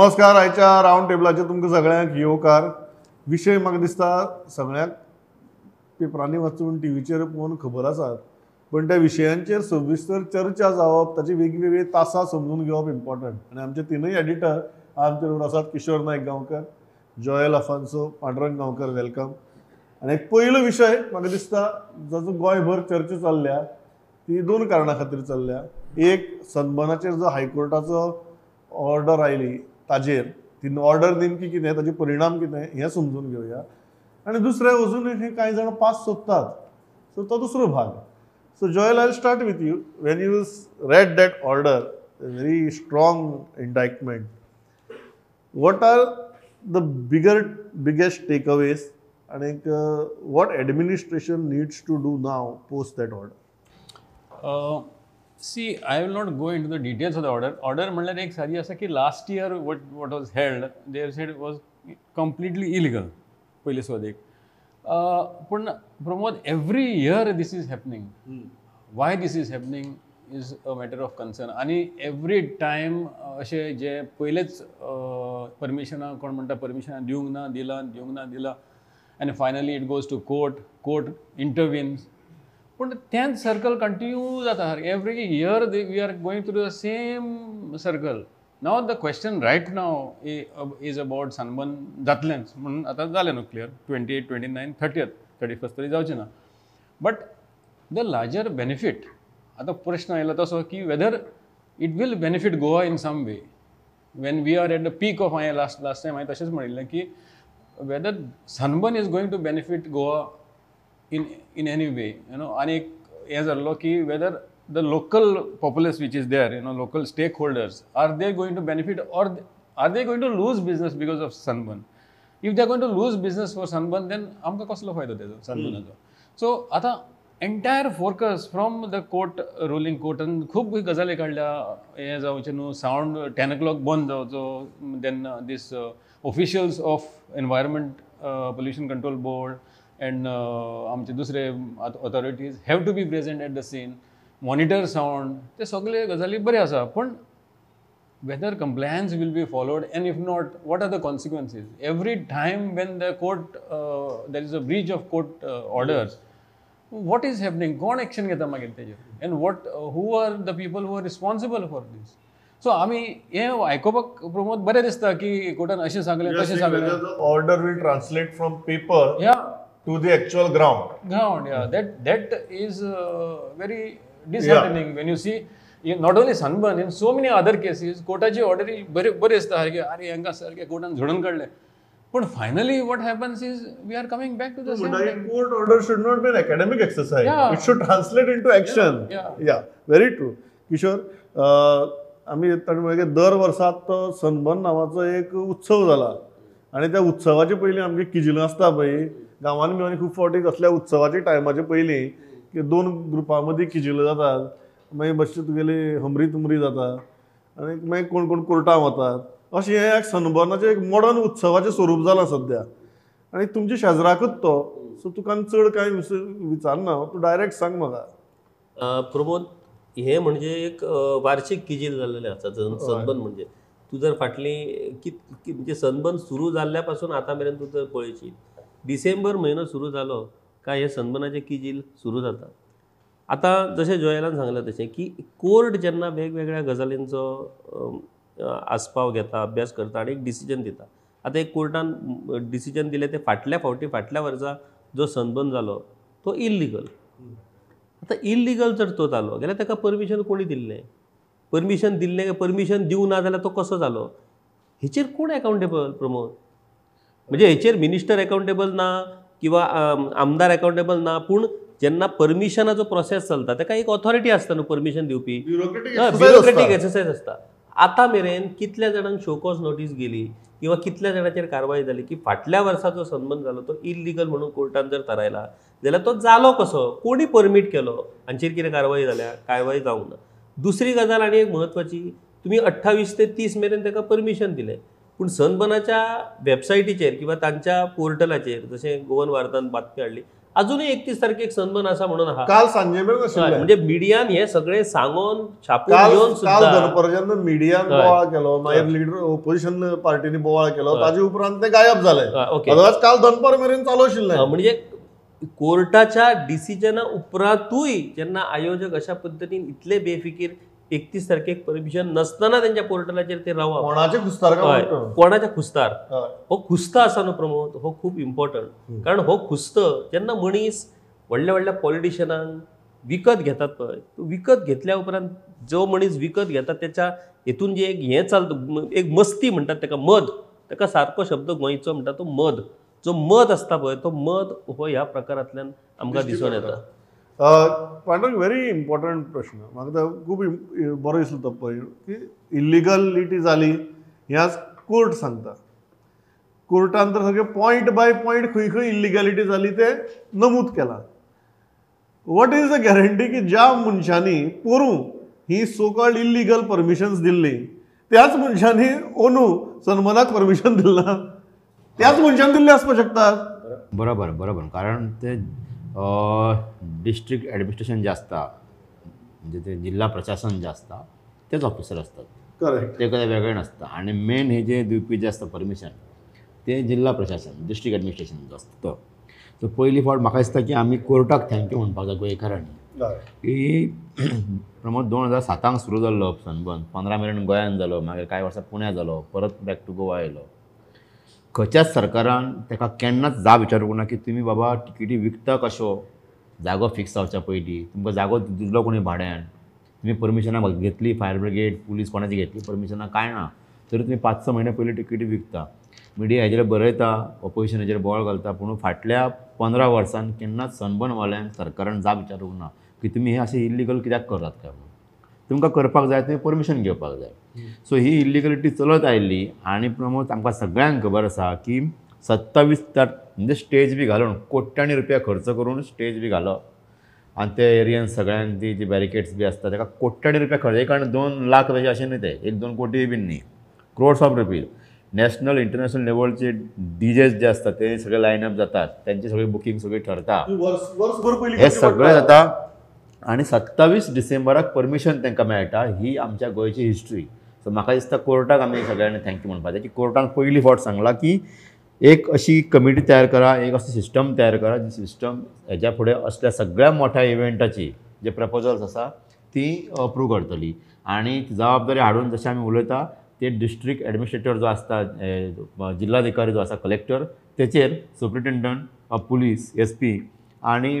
नमस्कार आयच्या राऊंड टेबलाचेर तुमकां सगळ्यांक येवकार विशय म्हाका दिसता सगळ्यांक. पेपरांनी वाचून टिवीचेर पळोवन खबर आसात. पण त्या विशयांचेर सविस्तर चर्चा जावप ताची वेगवेगळी तासां समजून घेवप इम्पॉर्टंट आनी आमचे तिनूय एडिटर आमचे बरोबर आसात किशोर नायक गांवकर जॉयल अफांसो पांडुरंग गांवकर वेलकम आनी एक पयलो विशय म्हाका दिसता जाचो गोंयभर चर्चा चल्ल्या ती दोन कारणां खातीर चल्ल्या. एक सनबर्नाचेर जो हायकोर्टाचो ऑर्डर आयली ताजेर ती ऑर्डर नेमकी कितें ताचे परिणाम कितें हें समजून घेवया आनी दुसरें अजून हे कांय जाण पास सोदतात सो तो दुसरो भाग. So Joel I start with you when you read that order very strong indictment what are the bigger biggest takeaways आनीक what administration needs to do now post that order Uh, see, I will not go into the details of the order. Order म्हणल्यार एक सारी आसा की last year what what was held there said was completely illegal पयले सोदेक पूण Pramod every year this is happening why this is happening is a matter of concern आनी every time अशे जे पयलेच परमिशनां कोण म्हणटा परमिशनां दिवंक ना दिलां दिवंक ना दिलां. आनी finally it goes to court court intervenes पूण तेंच सर्कल कंटिन्यू जाता. Every year we are going through the same circle now the question right now is about Sunburn जातलेंच म्हणून आतां जालें न्हू clear twenty eight twenty nine thirtieth thirty first तरी जावचें ना बट द लार्जर बेनिफीट आतां प्रश्न आयलो तसो की whether it will benefit Goa in some way when we are at the peak of हांवें लास्ट लास्ट टायम हांवें तशेंच म्हणिल्लें की whether Sunburn is going to benefit Goa in in any way you know आणि एक हे जाल्लो की whether the local populace which is there you know local stakeholders are they going to benefit or are they going to lose business because of Sunburn if they are going to lose business for Sunburn then आमकां कसलो फायदो तेजो सनबर्नाचो so आतां entire focus from the court ruling कोर्टान खूब गजाली काडल्या हें जावचें न्हू सावंड टेन ओ क्लॉक बंद जावचो. Then these officials of environment pollution control board and uh, आमचे दुसरे authorities have to be present at the scene monitor sound ते सगळे गजाली बरे आसा पूण whether compliance will be followed and if not what are the consequences every time when the court there is a breach of court orders what is happening कोण action घेता मागीर तेजेर and what who are the people who are responsible for this so आमी हें आयकोपाक प्रमोद बरें दिसता की कोर्टान अशें सांगलें तशें सांगलें. Order will translate from paper या. To the actual ground. ground yeah that that is uh, very disheartening when you see you, not only sunburn in so many other cases कोर्टाची ऑर्डर बरे बरे आसता सारके अरे हांकां सारके कोर्टान झोडून काडले पूण finally what happens is we are coming back to order should not be an academic exercise. Yeah. It should translate into action. Yeah, yeah. very true. Kishore अं, आमी ताणें मागीर दर वर्साक तो सनबर्न नांवाचो एक उत्सव जाला आनी त्या उत्सवाचे पयलीं आमगे किजिलां आसता पळय गांवांनी बिवांनी खूब फावटी कसल्या उत्सवाच्या टायमाचे पयलीं की दोन ग्रुपां मदीं किजिलां जातात. मागीर मातशी तुगेली हमरी तुमरी जाता आनी मागीर कोण कोण कोर्टां वतात अशें हें एक सनबर्नाचें एक मॉडर्न उत्सवाचें स्वरूप जालां सद्या आनी तुमच्या शेजराकूच तो सो तुका चड कांय विचारना तूं डायरेक्ट सांग म्हाका प्रमोद हे म्हणजे एक अ, वार्षिक किजील जाल्लेले आसा सन- सनबर्न म्हणजे. तू जर फाटली कित म्हणजे सनबर्न सुरू जाल्ल्या पासून आतां मेरेन तूं जर पळयशी डिसेंबर म्हयनो सुरू जालो काय हे सनबर्नाचे किजील सुरू जाता आतां जशें जोयलान सांगलां तशें की कोर्ट जेन्ना वेगवेगळ्या गजालींचो आस्पाव घेता अभ्यास करता आनी एक डिसिजन दिता. आतां एक कोर्टान डिसिजन दिलें तें फाटल्या फावटी फाटल्या वर्सा जो सनबर्न जालो तो इल्लिगल आतां इल्लिगल जर तो जालो जाल्यार ताका परमिशन कोणी दिल्लें परमिशन दिल्लें परमिशन दिवं ना जाल्यार तो कसो जालो हेचेर कोण अकावंटेबल प्रमोद? म्हणजे हेचेर मिनिस्टर अकावंटेबल ना किंवा आम, आमदार अकावंटेबल ना पूण जेन्ना परमिशनाचो प्रोसेस चलता ताका एक ऑथॉरिटी आसता न्हू परमिशन दिवपी ब्युरोक्रेटीक एक्सरसाइज आसता आतां मेरेन कितल्या जाणांक शोकॉज नोटीस गेली किंवा कितल्या जाणांचेर कारवाय जाली की फाटल्या वर्सा जो सन्मान जालो तो इल्लिगल म्हणून कोर्टान जर थारायला जाल्यार तो जालो कसो? कोणी परमीट केलो? हांचेर कितें कारवाय जाल्या? कारवाय जावंक ना. दुसरी गजाल आनी एक म्हत्वाची तुमी अठ्ठावीस ते तीस मेरेन ताका परमिशन दिलें. पूण सनबर्नाच्या वेबसायटीचेर किंवा तांच्या पोर्टलाचेर जशें गोवन वार्तान बातमी हाडली अजूनही एकतीस तारखेक सनबर्न असा म्हणून आहा काल सांजे मेरेन म्हणजे मिडियान हे सगळे सांगून छापून काल येवन काल दनपराच्यान मिडियान. बोवाळ केलो मागीर लिडर ओपोजिशन पार्टीनी बोवाळ केलो. ताजे उपरांत ते गायब जाले अदरवायज काल दनपार मेरेन चालू आशिल्लें म्हणजे कोर्टाच्या डिसिजना उपरांतूय जेन्ना आयोजक अशा पद्दतीन इतले बेफिकीर एकतीस तारखेक परमिशन नसतना त्यांच्या पोर्टलाचेर ते रावप कोणाचे खुस्तार हय? कोणाच्या खुस्तार. हो. खुस्त आसा न्हू प्रमोद हो खूब इम्पॉर्टंट कारण हो खुस्त जेन्ना मनीस व्हडल्या व्हडल्या पॉलिटिशनांक विकत घेतात पळय. तो विकत घेतल्या उपरांत जो मनीस विकत घेता त्याच्या हेतून जे एक हें चलता एक मस्ती म्हणटात ताका मद ताका सारको शब्द गोंयचो म्हणटा तो मद जो मद आसता पळय तो मद हो ह्या प्रकारांतल्यान आमकां दिसून येता. पांडुरंग व्हेरी इम्पॉर्टंट प्रश्न म्हाका तो खूब बरो दिसलो तो पळय की इलिगलिटी जाली हें आज कोर्ट सांगता कोर्टान तर सगळें पॉयंट बाय पॉयंट खंय खंय इलिगलिटी जाली ते नमूद केलां वॉट इज द गॅरंटी की ज्या मनशांनी पोरूं? ही सो कॉल्ड इलिगल परमिशन्स दिल्ली. त्याच मनशांनी ओनू सन्मानाक परमिशन दिलां त्याच मनशान दिल्ली आसपाक शकतात. बरोबर बरोबर कारण ते डिस्ट्रिक्ट ॲडमिनिस्ट्रेशन जे असता म्हणजे ते जिल्हा प्रशासन जे असता तेच ऑफिसर असतात. करेक्ट ते कधी वेगळे नसतं आणि मेन हे जे दिवपी जे असतं परमिशन ते जिल्हा प्रशासन डिस्ट्रिक्ट ॲडमिनिस्ट्रेशन जो असतं. तो पयली फावट म्हाका दिसता की आमी कोर्टाक थँक्यू म्हणपाक जाय गोंयकारांनी की प्रमोद दोन हजार सातांक सुरू जाल्लो सनबर्न पंदरा मेरेन गोंयांत जालो मागीर कांय वर्सां पुण्या जालो परत बॅक टू गोवा येयलो खंयच्याच सरकारान ताका केन्नाच जाप विचारूंक ना की तुमी बाबा टिकेटी विकता कश्यो? जागो फिक्स जावच्या पयलीं. तुमकां जागो दिलो कोणी भाड्यान? तुमी परमिशनां घेतली फायर ब्रिगेड पुलीस कोणाची घेतली परमिशनां कांय ना? तरी तुमी पांच स म्हयने पयलीं टिकेटी विकता. मिडिया हेजेर बरयता ऑपोजिशन हेजेर बोवाळ घालता पूण फाटल्या पंदरा वर्सान केन्नाच सनबर्नवाल्यांक सरकारान जाप विचारूंक ना की तुमी हे अशें इल्लिगल कित्याक करतात काय म्हणून? तुमकां करपाक जाय तुमी परमिशन घेवपाक जाय. सो ही इल्लिगलिटी चलत आयिल्ली आनी प्रमोद आमकां सगळ्यांक खबर आसा की सत्तावीस तार म्हणजे स्टेज बी घालून कोट्यांनी रुपया खर्च करून स्टेज बी घालप आनी ते एरियन सगळ्यांक ती जी बॅरिकेड्स बी आसता ताका कोट्यांनी रुपया खर्च एक आनी दोन लाख तशें अशें न्ही ते एक दोन कोटी बीन न्ही. Crores of rupees national international लेवलचे डीजेस जे असतात ते सगळे लायनअप जातात. त्यांची सगळी बुकींग सगळी ठरता. हे सगळें. जाता आनी सत्तावीस डिसेंबराक परमिशन तांकां मेळटा ही आमच्या गोंयची हिस्ट्री. सो म्हाका दिसता कोर्टाक आमी सगळ्यांनी थँक्यू म्हणपाचें. की कोर्टान पयली फावट सांगलां की एक अशी कमिटी तयार करा एक असो सिस्टम तयार करा जी सिस्टम हेज्या फुडें असल्या सगळ्या मोठ्या इव्हेंटाची जे प्रपोजल्स आसा ती अप्रूव करतली. आनी जबाबदारी हाडून जशें आमी उलयता ते डिस्ट्रिक्ट एडमिनिस्ट्रेटर जो आसता जिल्हाधिकारी जो आसा कलेक्टर तेचेर superintendent of police S P आणि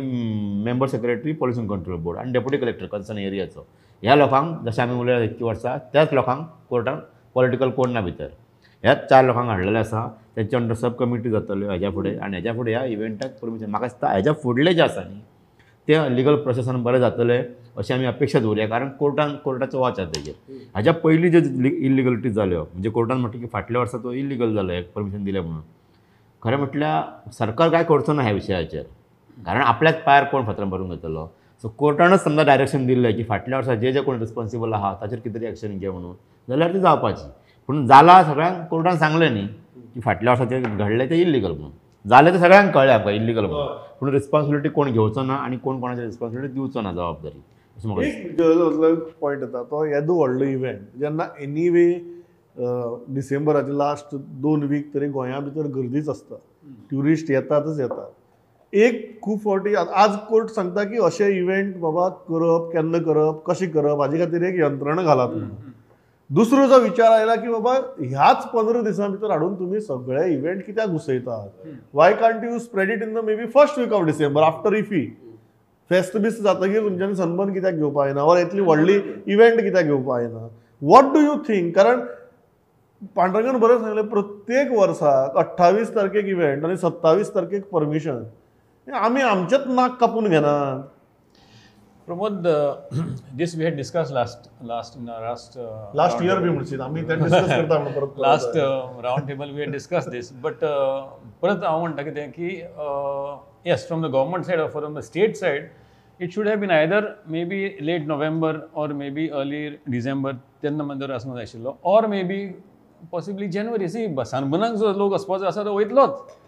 member secretary pollution control board आणि डेप्युटी कलेक्टर कन्सर्न एरियाचो. ह्या लोकांक जशें आमी उलयला इतकी वर्सां त्याच लोकांक कोर्टान पॉलिटिकल कोड ना भितर. ह्याच चार लोकांक हाडलेले आसा तेंचे अंडर सब कमिटी जातल्यो हेज्या फुडें आनी हेज्या फुडें ह्या इव्हेंटाक परमिशन म्हाका दिसता हेज्या फुडले जे आसा न्ही ते लिगल प्रोसेसान बरें जातलें अशी आमी अपेक्षा दवरया कारण कोर्टान कोर्टाचो वाच आसा तेजेर हाज्या पयलीं जे इलिगलिटी जाल्यो हो, म्हणजे कोर्टान म्हटलें की फाटल्या वर्सा तो इलिगल जालो एक परमिशन दिलें म्हणून. खरें म्हटल्यार सरकार काय करचो ना ह्या विशयाचेर कारण आपल्याच पांयार कोण फातर भरून घेतलो सो कोर्टानच समजा डायरेक्शन दिल्लें की फाटल्या वर्सा जे जे कोण रिस्पॉन्सिबल आहा ताचेर कितें तरी एक्शन घे म्हणून. जाल्यार ती जावपाची पूण जाला सगळ्यांक कोर्टान सांगलें न्ही की फाटल्या वर्सा जे घडलें तें इल्लिगल म्हणून. जालें तें सगळ्यांक कळ्ळें आमकां इल्लिगल म्हणून. पूण रिस्पॉन्सिबिलिटी कोण घेवचो ना आनी कोण कोणाची रिस्पॉन्सिबिलिटी दिवचो ना जबाबदारी. अशें म्हाका पॉयंट येता तो येदो व्हडलो इव्हेंट जेन्ना एनी वे डिसेंबराचे लास्ट दोन वीक तरी गोंया भितर गर्दीच आसता ट्युरिस्ट येतातच येतात. एक खूब फावटी आज कोर्ट सांगता की अशे इव्हेंट बाबा करप केन्ना करप कशें करप हाजे खातीर एक यंत्रणा घालात. दुसरो जो विचार आयला की बाबा ह्याच पंदरा दिसां भितर हाडून तुमी सगळे इव्हेंट कित्याक घुसयतात? Why can't you spread it in the maybe first week of December after IFFI फेस्त बिस्त जातकीर तुमच्यानी सन्मान कित्याक घेवपा येना वर इतली व्हडली इव्हेंट कित्याक घेवपा येना वॉट डू यू थिंक कारण पांडरंगान बरें सांगलें प्रत्येक वर्साक अठ्ठावीस तारखेक इव्हेंट आनी सत्तावीस तारखेक परमिशन आमी आमचेच नाक कापून had discussed last last in our last uh, last round year. बी म्हणशीत आमी तें डिस्कस करता म्हणून परत. Last round table we discuss this but परत हांव म्हणटा कितें की yes from the government side or from the state side it should have been either maybe late November or maybe early December तेन्ना मागीर आसूंक जाय आशिल्लो ऑर मे बी पॉसिबली जानेवारी सी सनबर्नाक जो लोक वचपाचो आसा तो वयतलोच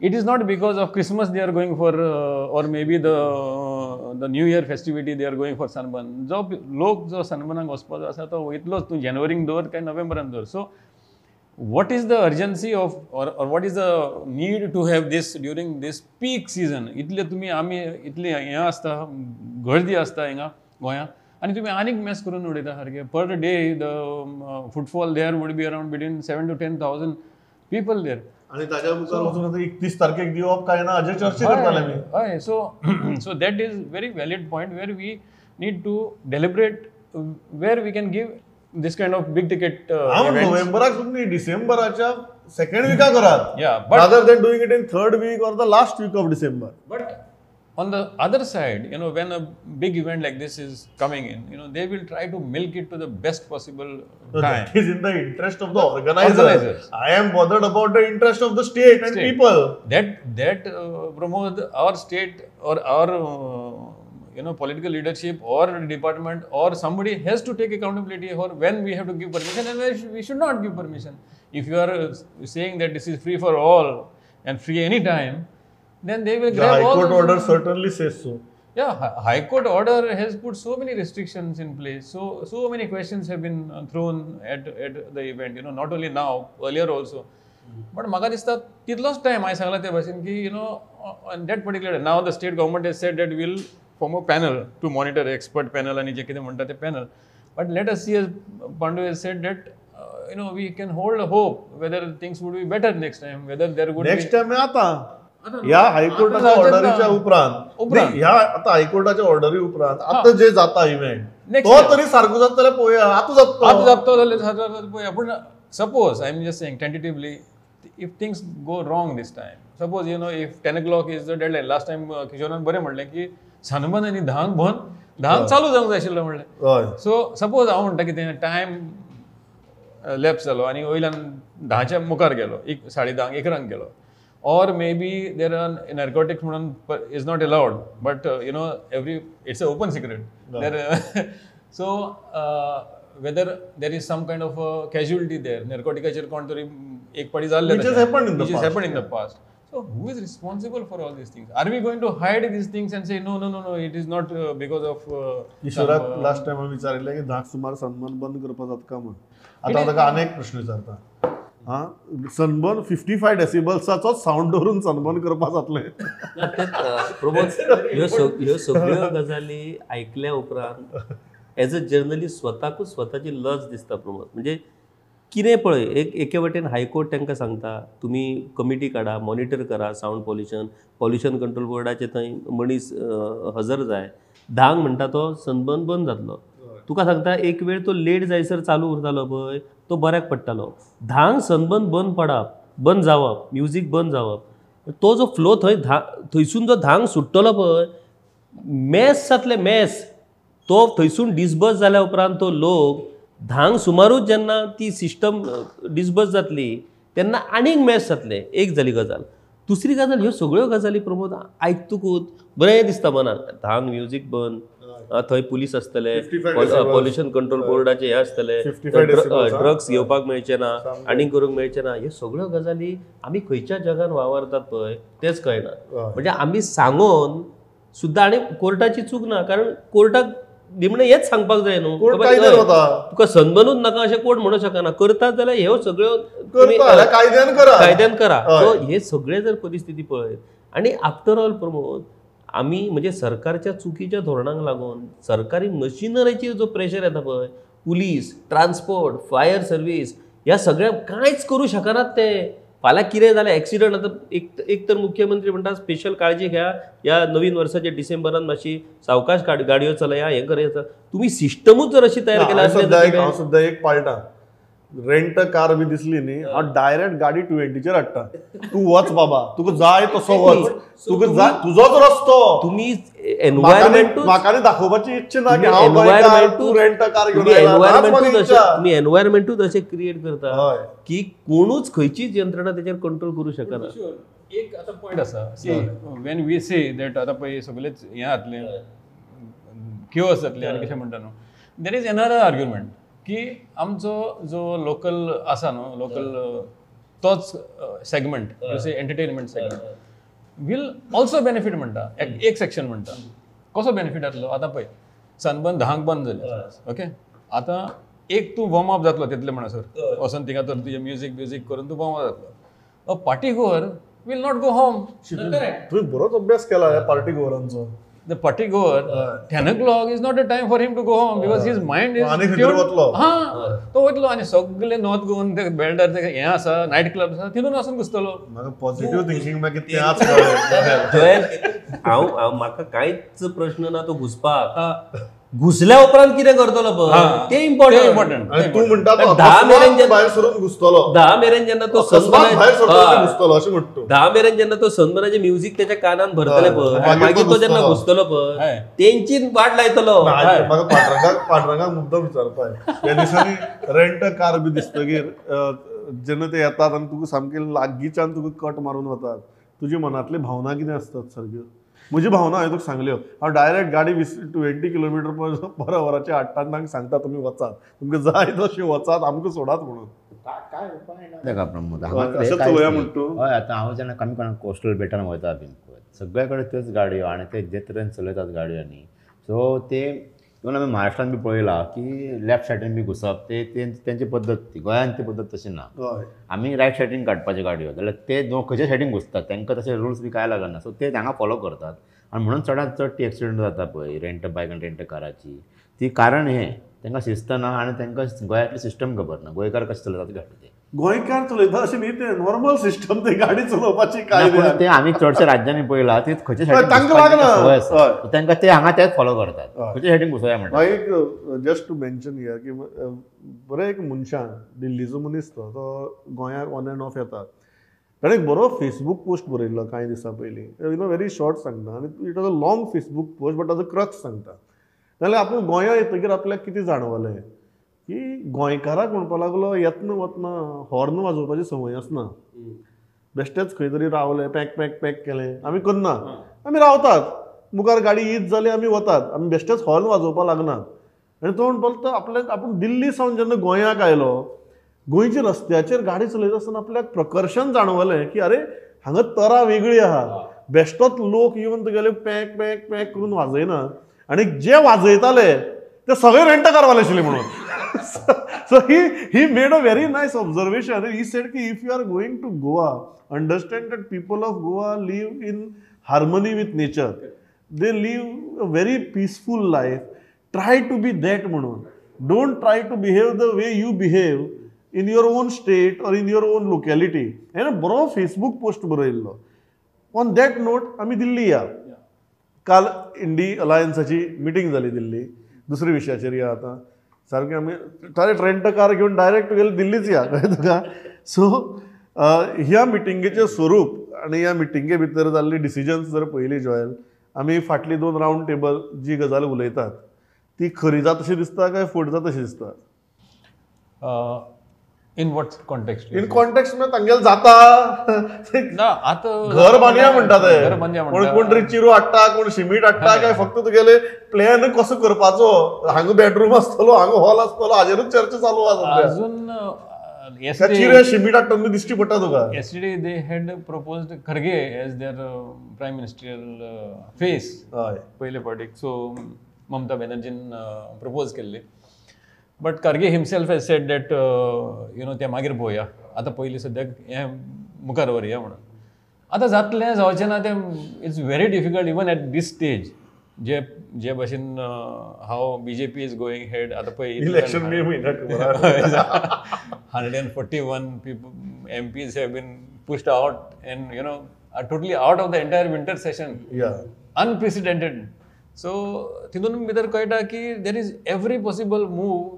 it is not because of Christmas they are going for uh, or maybe the uh, the New Year festivity they are going for जो लोक जो सनबर्नाक वचपाचो आसा तो वयतलोच तूं जानेवारीक दवर काय नोव्हेंबरान दवर so what is the urgency of or what is the need to have this during this peak season इतले तुमी आमी इतले हें आसता गर्दी आसता हिंगा गोंया आनी तुमी आनीक मॅस करून उडयता सारके per day the footfall there would be around between seven to ten thousand people there आणि आता एकतीस तारखेक दिवप काय ना हाजेर चर्चा करताले आमी हय so so that is very valid point where we need to deliberate where we can give this kind of big ticket हांव नोव्हेंबराक तुमी डिसेंबराच्या सेकंड विका करात Yeah, but- rather than doing it in third week or the last week of December But on the other side, you know, when a big event like this is coming in, you know, they will try to milk it to the best possible time. That is in the interest of the organizer. Organizers. I am bothered about the interest of the state and State. people. That that uh, promote our state or our uh, you know political leadership or department or somebody has to take accountability for when we have to give permission and when we should- we should not give permission. If you are uh, saying that this is free for all and free anytime, then they will The grab High all Court those- order certainly says so. Yeah, Hi- High Court order has put so many restrictions in place. So so many questions have been uh, thrown at at the event. You know, not only now, earlier also. But म्हाका दिसता तितलोच time हांवें सांगला ते भाशेन की you know on that particular now the state government as said that will form a panel to monitor expert panel आणि जे कितें म्हणटा ते panel but let us see as Pandu as said that you know we can hold hope whether things would be better next time whether there would next time आता ह्या हायकोर्टाच्या ऑर्डरीच्या. उपरांत ह्या आता हायकोर्टाच्या ऑर्डरी उपरांत आता जे जाता इव्हेंट तो. तरी सारको जाता जाल्यार पळोवया आतां आतां जाता जातो जाल्यार पळया पूण suppose I am just saying tentatively if things go wrong this time suppose you know if ten o'clock is the deadline last time किशोरान बरें म्हणलें की सानबंद आनी धांक बंद धांक चालू जावंक जाय आशिल्लो म्हणलें. सो सपोज हांव म्हणटा कितें टायम लॅप्स जालो आनी वयल्यान धाच्या मुखार गेलो. एक साडे धांक एकरांक गेलो or maybe there are narcotics म्हणून is not allowed but uh, you know every it's an open secret there so uh, whether there is some kind of a casualty there narcoticaचेर कोण तरी एक पाटी जाल्ले Which has happened in the which has past, happened in the past so who is responsible for all these things are we going to hide these things and say no no no no it is not uh, because of uh, some, uh, last time हांवें विचारिल्लें की धाक सुमार सन्मान बंद करपा जाता काय म्हण आतां हांव ताका एक प्रश्न विचारता हा? सनबर्न फिफ्टी फाय डेसिबल्साचो सावंड धरून सनबर्न करपा जातलें प्रमोद ह्यो ह्यो सगळ्यो गजाली आयकल्या उपरांत एज अ जर्नलिस्ट स्वताकूच स्वताची लज दिसता प्रमोद. म्हणजे कितें पळय एक एके वटेन हायकोर्ट तांकां सांगता तुमी कमिटी काडा मॉनिटर करा सावंड पॉल्युशन पॉल्युशन कंट्रोल बोर्डाचे थंय मनीस हजर जाय. धांक म्हणटा तो सनबर्न बंद जातलो. तुका सांगता एक वेळ तो लेट जायसर चालू उरतालो पळय तो बऱ्याक पडटालो. धांक सनबर्न बंद पडप बंद जावप म्युजीक बंद जावप. तो जो फ्लो थंय धा थंयसून जो धांक सुट्टलो पळय मॅस जातले मॅस तो थंयसून डिसबर्स जाल्या उपरांत तो लोक धांक सुमारूच जेन्ना ती सिस्टम डिसबर्स जातली तेन्ना आनीक मॅस जातले एक जाली गजाल. दुसरी गजाल ह्यो सगळ्यो गजाली प्रमोद आयकतकूच बरें दिसता मनाक. धांक म्युजीक बंद थंय पुलीस आसतले 55 decibels. पॉल्युशन कंट्रोल बोर्डाचे हे आसतले 55 decibels. ड्रग्स घेवपाक मेळचे ना आनीक करूंक मेळचे ना ह्यो सगळ्यो गजाली आमी खंयच्या जगान वावरतात पळय तेच कळना. म्हणजे आमी सांगून सुद्दां आनी कोर्टाची चूक ना कारण कोर्टाक निमणें हेच सांगपाक जाय न्हू तुका सनबनूच नाका अशें कोर्ट म्हणूंक शकना करतात जाल्यार ह्यो सगळ्यो करता कायद्यान करा कायद्यान करा. सो हे सगळे जर परिस्थिती पळयत आणि आफ्टर ऑल प्रमोद आमी म्हणजे सरकारच्या चुकीच्या धोरणांक लागून सरकारी मशिनरीचेर जो प्रेशर येता पळय पुलीस ट्रान्सपोर्ट फायर सर्वीस ह्या सगळ्या कांयच करूं शकनात ते. फाल्यां कितें जालें एक्सिडंट आतां एक एक तर मुख्यमंत्री म्हणटा स्पेशल काळजी घ्या ह्या नवीन वर्साच्या डिसेंबरान मातशी सावकाश गाड- गाडयो चलया हें करायचं तुमी सिस्टमूच जर अशी तयार केल्या हांव हांव असली सद्या एक पाळटा रेंट कार बी दिसली न्ही. हांव डायरेक्ट गाडी ट्वेंटीचेर हाडटा तूं वच बाबा. तुका जाय तसो वच. तुका जाय तुजोच रस्तो. तुम्ही म्हाका एनवायरमेंट म्हाका दाखोवपाची इच्छा ना की हांव रेंट कार घेवन तुम्ही एनवायरमेंटूच अशें क्रिएट करता हय. की कोणूच खंयचीच यंत्रणा त्याच्यावर कंट्रोल करू शकना. एक आता पॉयंट आसा see when we say that आतां पळय सगळेच हें. जातलें किओस जातले आनी कशें म्हणटा न्हू देर इज एनदर आर्ग्युमेंट की आमचो जो लोकल आसा न्हू लोकल तोच सेगमेंट जसे entertainment segment will also benefit म्हणटा एक- एक सेक्शन म्हणटा कसो बेनिफीट जातलो आतां पळय सनबर्न धांक बंद जाले ओके आतां एक तूं वॉर्म अप जातलो तितले म्हणसर वचून थिंगा तर तुजें म्युजीक म्युजीक करून तूं वॉर्म अप जातलो. A party goer will not go home तुम्ही बरोच अभ्यास केला या पार्टी गोवरांचो the party goer, 10 o'clock is not a time for him to go home because his mind is आनी खंय tuned- वतलो. हा तो वतलो आनी सगळे नॉर्थ गोवन ते बेल्डर ते हें आसा नायट क्लब आसा तितून वचून घुसतलो म्हाका पॉझिटिव्ह थिंकिंग मागीर कळ्ळें. हांव हांव- म्हाका कांयच प्रश्न ना तो घुसपाक. घुसल्या उपरांत कितें करतलो पळय. ते इम्पॉर्टंट तू म्हणटा तो धा मेरेन जेन्ना- भायर सरून घुसतलो. धा मेरेन जेन्ना तो घुसतलो अशें म्हणटा धा मेरेन जेन्ना तो सनबर्नाचे म्युझिक त्याच्या कानान भरतले. पळय मागीर तो जेन्ना घुसतलो. पळय. तेंची वाट लायतलो. म्हाका पांडुरंगाक पांडुरंगाक मुद्दम विचारपाय त्या दिसांनी रेंट कार बी दिसतकीर अ, जेन्ना ते येतात आनी तुका सामके लागींच्यान तुका कट मारून वतात तुजी मनांतली भावना कितें आसतात सारक्यो म्हजी भावना हांवें तुका सांगल्यो हांव डायरेक्ट गाडी वीस ट्वेंटी किलोमिटर पर पर वराचे हाडटा तांकां सांगता तुमी वचात तुमकां जाय तशें वचात आमकां सोडात म्हणून। नाही. म्हणटा तूं? हय आतां हांव जेन्ना कमी कोणाक कोस्टल बेटान वयता बीन पळय सगळे कडेन त्योच गाडयो आणि ते जे तरेन चलयतात गाडयांनी सो ते इवन आमी महाराष्ट्रान बी पळयलां की लेफ्ट सायडीन बी घुसप. ते ते- तेंची पद्दत ती. गोंयांत ती पद्दत तशी ना. आमी रायट सायडीन काडपाच्यो गाडयो जाल्यार ते दोन खंयच्या सायडीन घुसतात. तांकां तशे रुल्स बी कांय लागना सो ते हांगा फॉलो करतात. आनी म्हणून चडांत चड ती एक्सिडंट जाता पळय. रेंट बायक आनी रेंट काराची ती कारण हें. तांकां शिस्त ना आनी तांकां गोंयांतली सिस्टम खबर ना गोंयकार कशें चलयतात गाडी ते गोंयकार चलयता अशें न्ही ते नॉर्मल सिस्टम ते गाडी चलोवपाची ना, काय पूण ते आमी चडशा राज्यांनी पळयला ते सायडीन तांकां लागना. तांकां ते हांगा तेच फॉलो करतात. हय. खंयच्या सायडीन घुसोया म्हणटा एक जस्ट टू मेन्शन हियर की बरो एक मनशान दिल्लीचो मनीस तो. तो गोंयाक ऑन एंड ऑफ येता. ताणें एक बरो फेसबूक पोस्ट बरयल्लो कांय दिसां पयलीं. यू नो व्हेरी शॉर्ट सांगता. आनी it was a long Facebook post but ताजो क्रक्स सांगता. नाजाल्यार आपूण गोंया येतकीर आपल्याक कितें जाणवलें? की गोंयकाराक म्हणपा लागलो येतना वतना हॉर्न वाजोवपाची संवय आसना. बेश्टेच खंय तरी रावले पॅक पॅक पॅक केलें. आमी करना आमी रावतात. मुखार गाडी हीच जाली आमी वतात. आमी बेश्टेच हॉर्न वाजोवपाक लागनात आनी तो म्हणपाक तो आपल्याक आपूण दिल्ली सावन जेन्ना गोंयाक आयलो गोंयच्या रस्त्याचेर गाडी चलयता आसतना आपल्याक प्रकर्शन जाणवलें की अरे हांगा तरा वेगळी आहा. बेश्टोच लोक येवन तुगेले पॅक पॅक पॅक करून वाजयना. आनी जे वाजयताले ते सगळे रेंटकारवाले आशिल्ले म्हणून. So he he made a very nice observation he said की if you are going to Goa understand that people of Goa live in harmony with nature they live a very peaceful life try to be that म्हणून don't try to behave the way you behave in your own state or in your own locality हेणें बरो Facebook post बरयल्लो on that note आमी दिल्ली या काल Indi अलायन्साची meeting जाली दिल्ली दुसऱ्या विशयाचेर या आतां सारकें आमी डायरेक्ट रेंट कार घेवन डायरेक्ट गेले दिल्लीच या. कळ्ळें तुका सो ह्या मिटिंगेचें स्वरूप आनी ह्या मिटिंगे भितर जाल्ली डिसिजन्स जर पयली जॉयल आमी फाटली दोन रावंड टेबल जी गजाल उलयतात ती खरी जाता तशी दिसता काय फट जाता अशी दिसता इन वॉट कॉन्टेक्स्ट इन कॉन्टेक्स्टमध्ये तांगेल जाता। ना आता घर बांदया म्हणटा ते घर बांदया कोण म्हणटा कोण तरी चिरू हाडटा कोण सिमीट हाडटा काय फक्त तुगेले प्लॅन कसो करपाचो? हांगा बेडरूम आसतलो हांगा हॉल आसतलो हाजेरूच चर्चा चालू आसा. अजून चिरे सिमीट हाडटा दिश्टी पडटा तुका had proposed Kharge as their uh, prime ministerial uh, face. हय. पयले फावटीक सो ममता बॅनर्जीन प्रपोज केल्ली but Kharge himself has set date you know ते मागीर भोवया. आतां पयलीं सद्याक हें मुखार व्हरया म्हणून. आतां जातलें जावचें ना तें it's very difficult even at this stage जे जे भाशेन हांव B J P is going head आतां पळय election hundred and forty one people MPs have been pushed out and you know totally out of the entire winter session unprecedented so तितून भितर कळटा की there is every possible move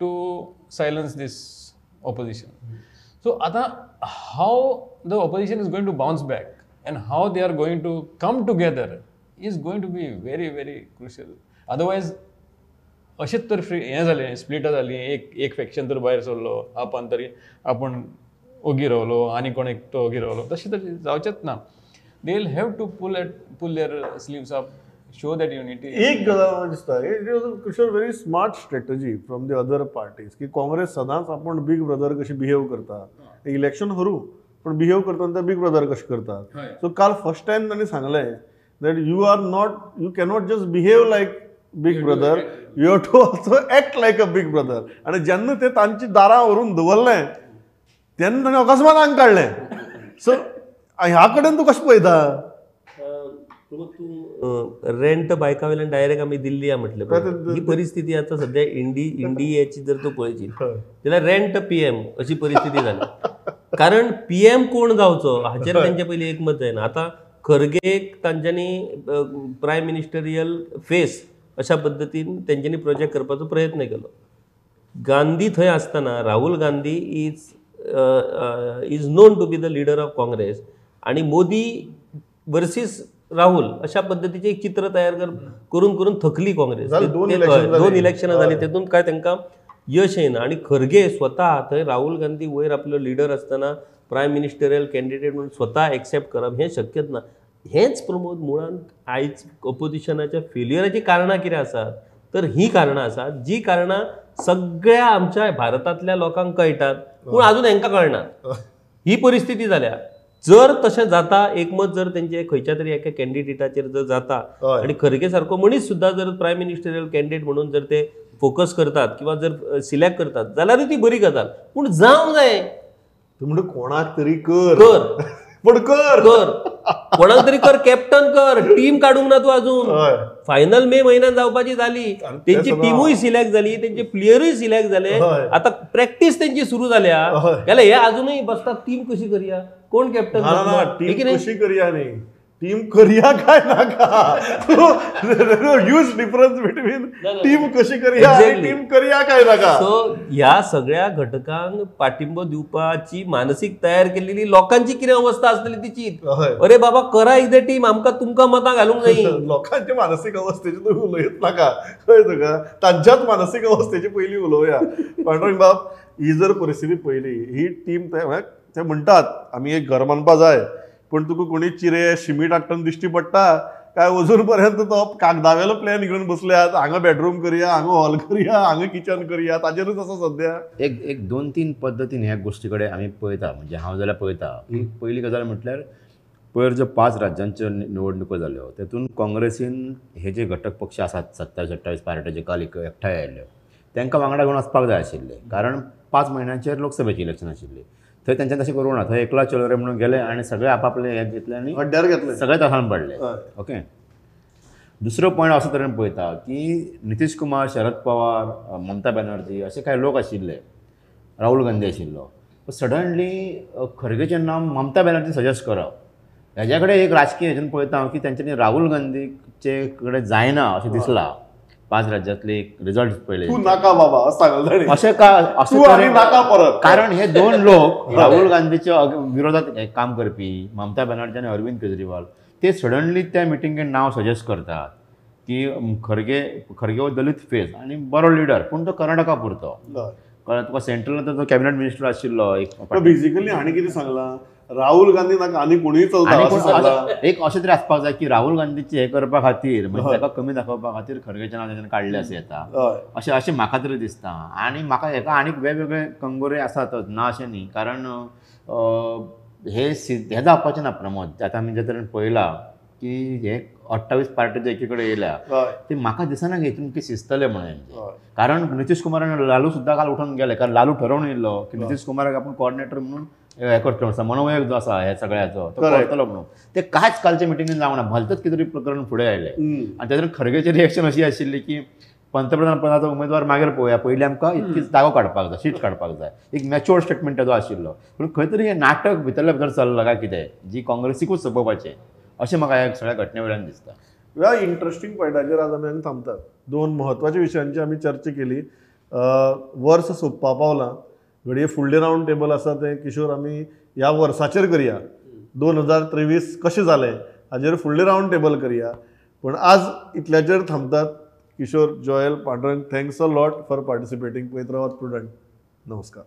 to silence this opposition. So, आता how the opposition is going to bounce back and how they are going to come together is going to be very, very crucial. Otherwise, अशेंच तर free हें जालें स्प्लिटां जालीं एक एक faction तर भायर सरलो आपान तरी आपूण ओगी रावलो आनी कोण एक तो ओगी रावलो तशें तर जावचेंच ना they will have to pull at pull their sleeves up show that unity. एक गजाल दिसता it was Kishore very smart strategy from the other parties की काँग्रेस सदांच आपण बिग ब्रदर कशी बिहेव करता इलेक्शन हरू पण बिहेव करतना ते बिग ब्रदर कशें करतात. सो काल फर्स्ट टायम तांणी सांगलें that you are not you cannot just behave like big brother you have to also act like a big brother आणि जेन्ना ते तांची दारां व्हरून दवरलें तेन्ना ताणें अकस्मात आंग काडलें सो ह्या कडेन तूं कशें पळयता तू रेंट बायका वयल्यान डायरेक्ट आमी दिल्ली या म्हटलें. ही परिस्थिती आता सध्या इंडी इंडियाची जर तू पळयची जाल्यार रेंट पीएम अशी परिस्थिती जाली कारण पीएम कोण जावचो हाचेर तेंचे पयलीं एकमत जायना आतां खरगेक तांच्यांनी प्रायम मिनिस्टरियल फेस अशा पद्दतीन तेंच्यांनी प्रोजेक्ट करपाचो प्रयत्न केलो. गांधी थंय आसतना Rahul Gandhi is is known to be the leader of Congress आणि मोदी वर्सीस राहुल अशा पद्धतीचे एक चित्र तयार कर करून करून थकली काँग्रेस. झाली, दोन झाली. इलेक्शनां हय. तेतून काय तांकां यश येना आणि खरगे स्वता थंय राहुल गांधी वयर आपलो लिडर आसतना प्रायम मिनिस्टरियल कॅन्डिडेट म्हणून स्वता एक्सेप्ट करप हें शक्यच ना. हेंच प्रमोद मुळान आयज ऑपोजिशनाच्या फेल्युअराची कारणां कितें आसात तर ही कारणां आसात जी कारणां सगळ्या आमच्या भारतांतल्या लोकांक कळटात पूण आजून हांकां कळनात ही. परिस्थिती जाल्या जर तशें जाता एकमत जर तेंचे खंयच्या तरी एका कॅन्डिडेटाचेर जर जाता. आणि खरगे सारको मनीस सुद्धा जर प्रायम मिनिस्टरियल कॅन्डिडेट म्हणून जर ते फोकस करतात किंवा जर सिलेक्ट करतात जाल्यार ती बरी गजाल. पूण जावंक जाय. तू म्हणतो कोणाक तरी कर. कर. पण कर. कर. कोणाक तरी कर कॅप्टन कर. टीम काडूंक ना तूं अजून. फायनल मे म्हयन्यात जावपाची जाली आणि ते तेंची सगळं- टीमूय सिलेक्ट जाली तेंचे प्लेयरूय सिलेक्ट झाले. आता प्रॅक्टीस तेंची सुरू जाल्या हय. जाल्यार हे अजूनही बसतात टीम कशी करया? कोण कॅप्टन कशी करूया न्ही टीम करूया काय नाका? ह्यूज डिफरन्स बिटवीन टीम कशी करूया आणि. टीम करूया काय नाका? सो ह्या सगळ्या घटकांक पाठिंबो दिवपाची मानसीक तयार केलेली लोकांची कितें अवस्था आसतली तिची. अरे बाबा करा एकदा टीम आमकां तुमकां मतां घालूंक जाय लोकांच्या मानसिक अवस्थेची तुम्ही उलयत नाका. कळत का तांच्याच मानसिक अवस्थेची पयली उलोवया पांडुरंग बाब ही जर परिस्थिती पयली ही टीम ते म्हणटात आमी एक घर बांदपा जाय. पण तुका कोणी चिरे शिमीट हाडटना दिश्टी पडटा काय अजून पर्यंत तो कागदावेलो प्लॅन घेवन बसल्यात हांगा बेडरूम करूया हांगा हॉल करूया हांगा किचन करूया ताजेरूच आसा सध्या. एक एक दोन तीन पद्दतीन ह्या गोश्टी कडेन आमी पळयता म्हणजे हांव जाल्यार पळयता की पयली गजाल म्हटल्यार पयर ज्यो पांच राज्यांच्यो निवडणुको जाल्यो तेतून काँग्रेसीन हे जे घटक पक्ष आसात सत्तावीस अठ्ठावीस पार्ट्याचे काल एक- एकठांय आयल्यो तांकां वांगडा घेवन वचपाक जाय आशिल्ले. कारण पांच म्हयन्यांचेर लोकसभेची इलेक्शन आशिल्ली. थंय तेंच्यान तशें करूं ना थंय एकला चलो रे म्हणून गेले आनी सगळे आपापले हे घेतले आनी हड्ड्यार घेतले. सगळे तसान पडले. ओके? दुसरो पॉयंट असो तरेन पळयता की नितीश कुमार शरद पवार ममता बॅनर्जी असे काही लोक आशिल्ले राहुल गांधी आशिल्लो सडनली खरगेचें नांव ममता बॅनर्जी सजेस्ट करप हेज्या कडेन एक राजकीय हेतून पळयता हांव की तेंच्यांनी राहुल गांधीचे कडेन जायना अशें दिसलां. पांच राज्यांतले रिजल्ट पयले तू नाका बाबा असं का तरेन- नाका परत. कारण हे दोन लोक राहुल गांधीच्या विरोधात काम करपी ममता बॅनर्जी आणि अरविंद केजरीवाल. ते सडनली त्या मिटिंगेन नाव सजेस्ट करतात की खरगे खरगे हो दलीत फेस आणि बरो लिडर पूण तो कर्नाटका पुरतो. कारण तुका सेंट्रल तो कॅबिनेट मिनिस्टर आशिल्लो एक बेसिकली हाणे कितें सांगलां. राहुल गांधी नाका आनी कोणूय चलता एक अशें तरी आसपाक जाय की राहुल गांधीचे हे करपा खातीर म्हणजे ताका कमी दाखोवपा खातीर खरगेच्या नांव तेच्यान काडले अशें येता अशें अशें म्हाका तरी दिसता. आनी म्हाका हेका आनीक वेगवेगळे कंगोरे आसातच ना अशें न्ही. कारण हे हें जावपाचें ना प्रमोद. आतां आमी जे तरेन पळयलां की हे अठ्ठावीस पार्टी एके कडेन येयल्या हय. ते म्हाका दिसना की हितून की शिजतले म्हणून हय. कारण नितीश कुमारान लालू सुद्दां काल उठून गेले कारण लालू ठरवून येयल्लो की नितीश कुमाराक आपूण कोऑर्डिनेटर म्हणून हे करतलो समन्वयक जो आसा हे सगळ्याचो तो. करतलो म्हणून. ते कांयच कालच्या मिटिंगेन जावना भलतंच कितें तरी प्रकरण फुडें आयलें. आणि त्यातून खरगेची रिएक्शन अशी आशिल्ली की पंतप्रधान पदाचो उमेदवार मागीर पळोवया पयलीं आमकां इतकी जागो काडपाक जाय सीट काडपाक जाय. एक मॅच्युअर स्टेटमेंट ताजो आशिल्लो पूण खंय तरी हें नाटक भितरल्या भितर चल्लां काय कितें? जी काँग्रेसीकूच सोंपोवपाचें अशें म्हाका ह्या सगळ्या घटने वेळान दिसता ह्या इंटरेस्टिंग पॉयंटाचेर आज आमी हांगा थांबतात. दोन म्हत्वाच्या विशयांची आमी चर्चा केली. वर्स सोंपपा पावलां. घडये फुडलें रावंड टेबल आसा तें किशोर आमी ह्या वर्साचेर करया. दोन हजार तेवीस कशें जालें हाजेर फुडलें रावंड टेबल करया. पण आज इतल्याचेर थांबतात Kishore Joel Pandurang thanks a lot for participating पळयत रावात प्रुडंट नमस्कार.